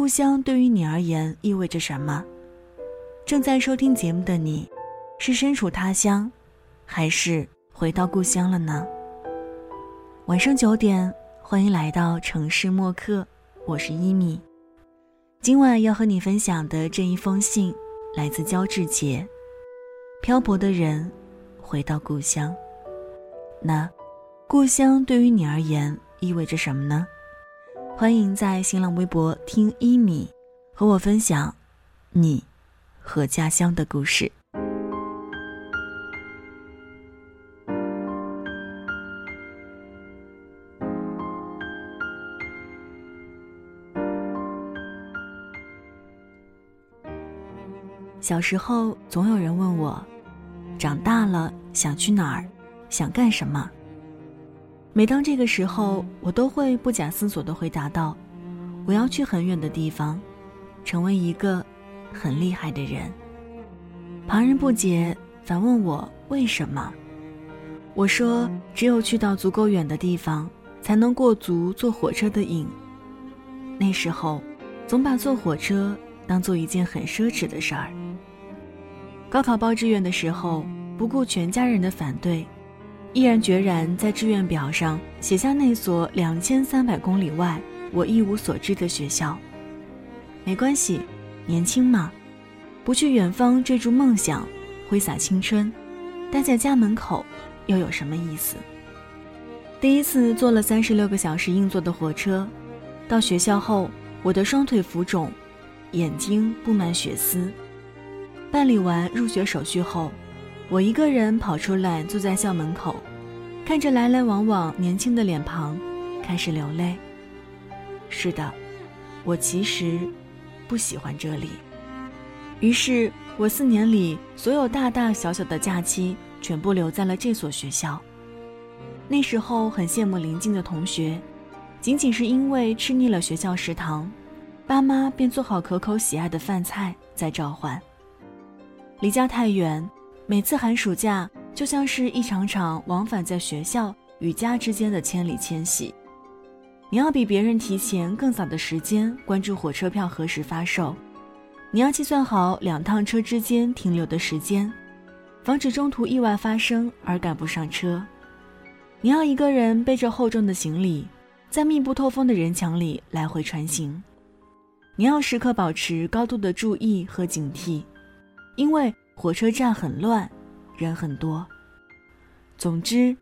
故乡对于你而言意味着什么？正在收听节目的你，是身处他乡，还是回到故乡了呢？晚上九点，欢迎来到城市默客，我是一米。今晚要和你分享的这一封信，来自焦志杰。漂泊的人，回到故乡。那，故乡对于你而言意味着什么呢？欢迎在新浪微博听一米，和我分享你和家乡的故事。小时候，总有人问我，长大了想去哪儿，想干什么。每当这个时候，我都会不假思索地回答道：“我要去很远的地方，成为一个很厉害的人。”旁人不解，反问我为什么。我说：“只有去到足够远的地方，才能过足坐火车的瘾。”那时候，总把坐火车当做一件很奢侈的事儿。高考报志愿的时候，不顾全家人的反对。毅然决然在志愿表上写下那所两千三百公里外我一无所知的学校。没关系，年轻嘛，不去远方追逐梦想，挥洒青春，待在家门口又有什么意思？第一次坐了三十六个小时硬座的火车，到学校后，我的双腿浮肿，眼睛布满血丝。办理完入学手续后。我一个人跑出来，坐在校门口，看着来来往往年轻的脸庞，开始流泪。是的，我其实不喜欢这里。于是，我四年里所有大大小小的假期全部留在了这所学校。那时候很羡慕邻近的同学，仅仅是因为吃腻了学校食堂，爸妈便做好可口喜爱的饭菜在召唤。离家太远。每次寒暑假就像是一场场往返在学校与家之间的千里迁徙，你要比别人提前更早的时间关注火车票何时发售，你要计算好两趟车之间停留的时间，防止中途意外发生而赶不上车。你要一个人背着厚重的行李，在密不透风的人墙里来回穿行，你要时刻保持高度的注意和警惕，因为。火车站很乱，人很多。总之，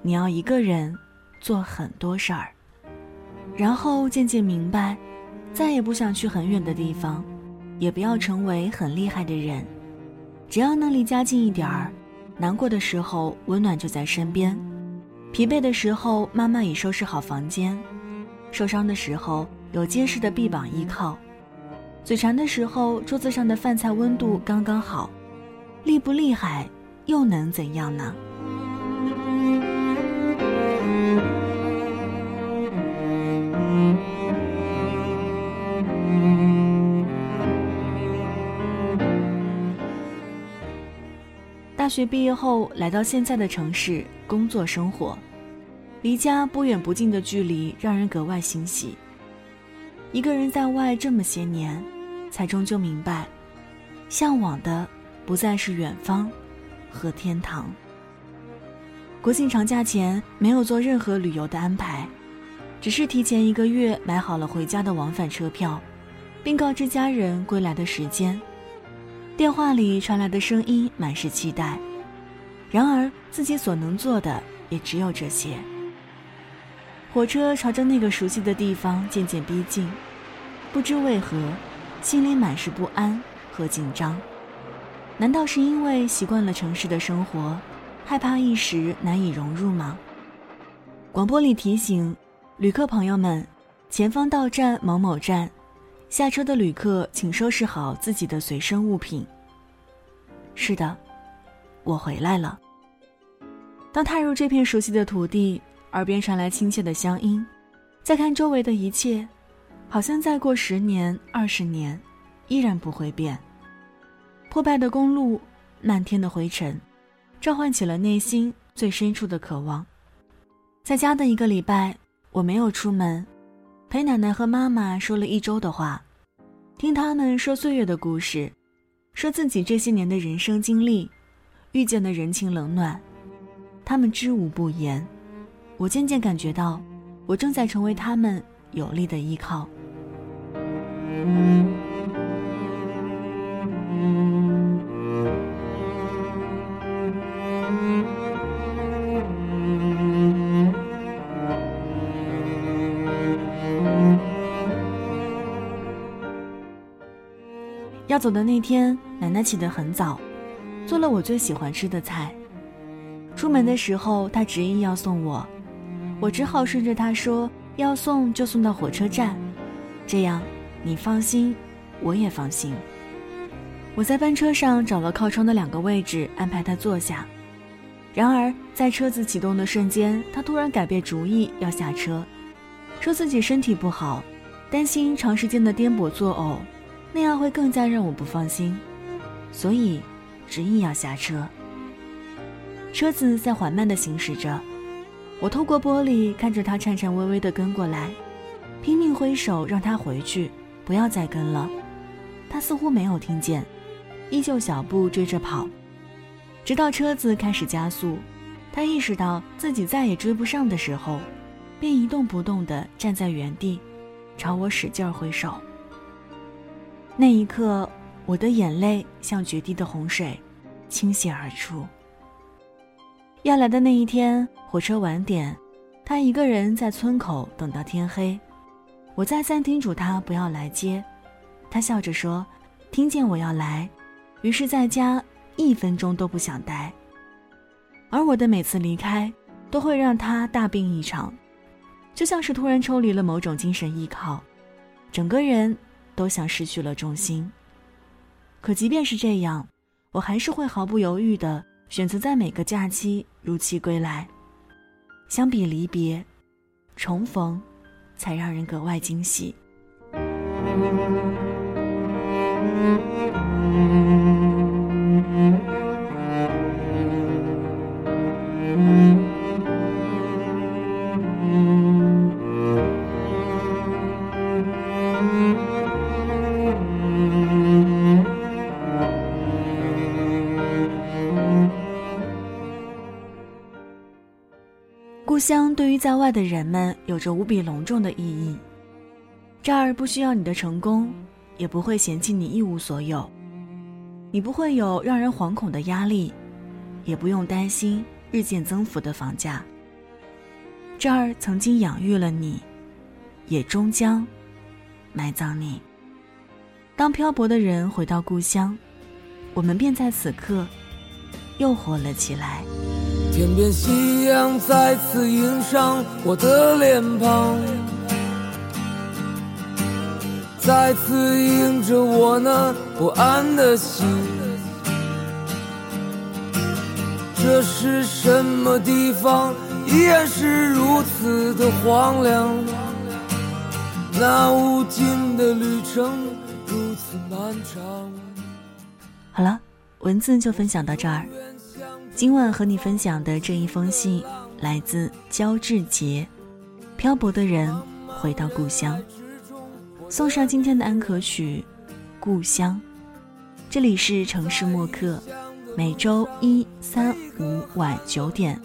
你要一个人做很多事儿，然后渐渐明白，再也不想去很远的地方，也不要成为很厉害的人，只要能离家近一点儿。难过的时候，温暖就在身边；疲惫的时候，妈妈已收拾好房间；受伤的时候，有结实的臂膀依靠；嘴馋的时候，桌子上的饭菜温度刚刚好。厉不厉害，又能怎样呢？大学毕业后，来到现在的城市工作生活，离家不远不近的距离让人格外欣喜。一个人在外这么些年，才终究明白，向往的。不再是远方和天堂。国庆长假前没有做任何旅游的安排，只是提前一个月买好了回家的往返车票，并告知家人归来的时间。电话里传来的声音满是期待，然而自己所能做的也只有这些。火车朝着那个熟悉的地方渐渐逼近，不知为何，心里满是不安和紧张。难道是因为习惯了城市的生活，害怕一时难以融入吗？广播里提醒旅客朋友们，前方到站某某站，下车的旅客请收拾好自己的随身物品。是的，我回来了。当踏入这片熟悉的土地，耳边传来亲切的乡音，再看周围的一切，好像再过十年、二十年，依然不会变。破败的公路，漫天的灰尘，召唤起了内心最深处的渴望。在家的一个礼拜，我没有出门，陪奶奶和妈妈说了一周的话，听他们说岁月的故事，说自己这些年的人生经历，遇见的人情冷暖，他们知无不言。我渐渐感觉到，我正在成为他们有力的依靠。走的那天，奶奶起得很早，做了我最喜欢吃的菜。出门的时候，她执意要送我，我只好顺着她说要送就送到火车站，这样你放心，我也放心。我在班车上找了靠窗的两个位置，安排她坐下。然而在车子启动的瞬间，她突然改变主意要下车，说自己身体不好，担心长时间的颠簸作呕。那样会更加让我不放心，所以执意要下车。车子在缓慢地行驶着，我透过玻璃看着他颤颤巍巍地跟过来，拼命挥手让他回去，不要再跟了。他似乎没有听见，依旧小步追着跑，直到车子开始加速，他意识到自己再也追不上的时候，便一动不动地站在原地，朝我使劲挥手。那一刻，我的眼泪像决堤的洪水，倾泻而出。要来的那一天，火车晚点，他一个人在村口等到天黑。我再三叮嘱他不要来接，他笑着说：“听见我要来，于是在家一分钟都不想待。”而我的每次离开，都会让他大病一场，就像是突然抽离了某种精神依靠，整个人。都像失去了重心。可即便是这样，我还是会毫不犹豫地选择在每个假期如期归来。相比离别，重逢才让人格外惊喜。在外的人们有着无比隆重的意义。这儿不需要你的成功，也不会嫌弃你一无所有，你不会有让人惶恐的压力，也不用担心日渐增幅的房价。这儿曾经养育了你，也终将埋葬你。当漂泊的人回到故乡，我们便在此刻又活了起来。天边夕阳再次映上我的脸庞，再次映着我那不安的心。这是什么地方？依然是如此的荒凉。那无尽的旅程如此漫长。好了，文字就分享到这儿。今晚和你分享的这一封信，来自焦志杰，漂泊的人回到故乡，送上今天的安可曲《故乡》。这里是城市默客，每周一、三、五晚九点，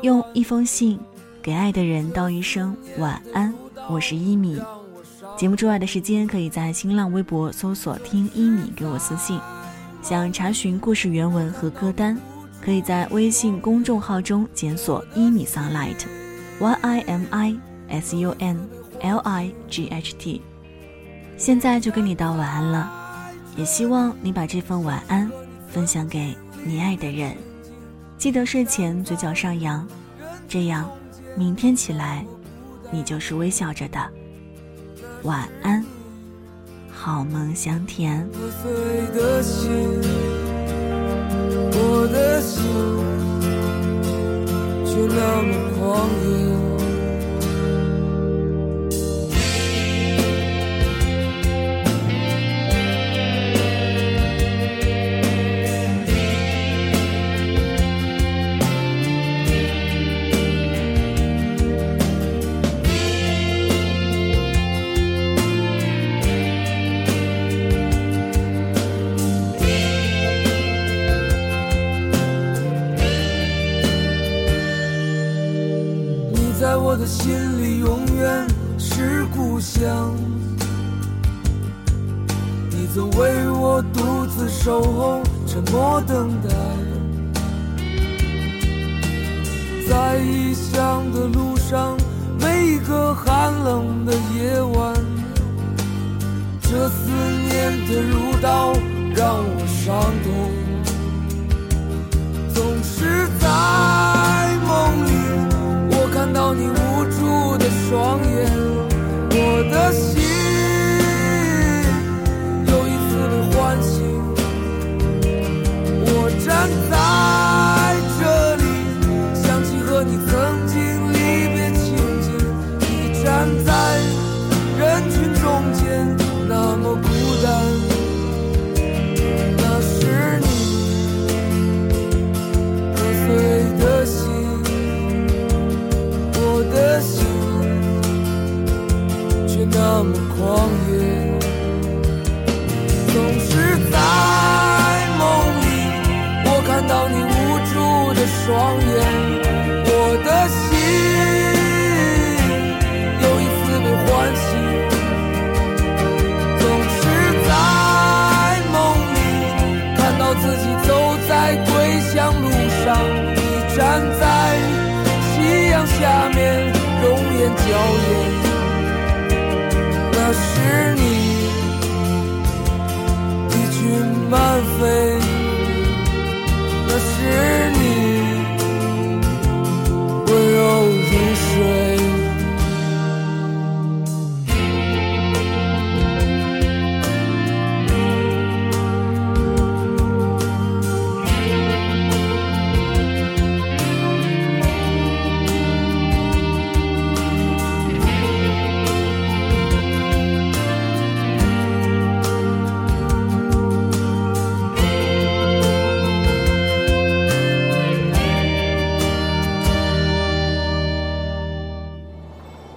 用一封信给爱的人道一声晚安。我是一米。节目之外的时间，可以在新浪微博搜索“听一米”给我私信。想查询故事原文和歌单。可以在微信公众号中检索“一米 sunlight”，y i m i s u n l i g h t。现在就跟你道晚安了，也希望你把这份晚安分享给你爱的人。记得睡前嘴角上扬，这样明天起来你就是微笑着的。晚安，好梦香甜。我的心我的心却那么狂野是故乡。你总为我独自守候，沉默等待。在异乡的路上，每一个寒冷的夜晚，这思念的如刀让我伤痛。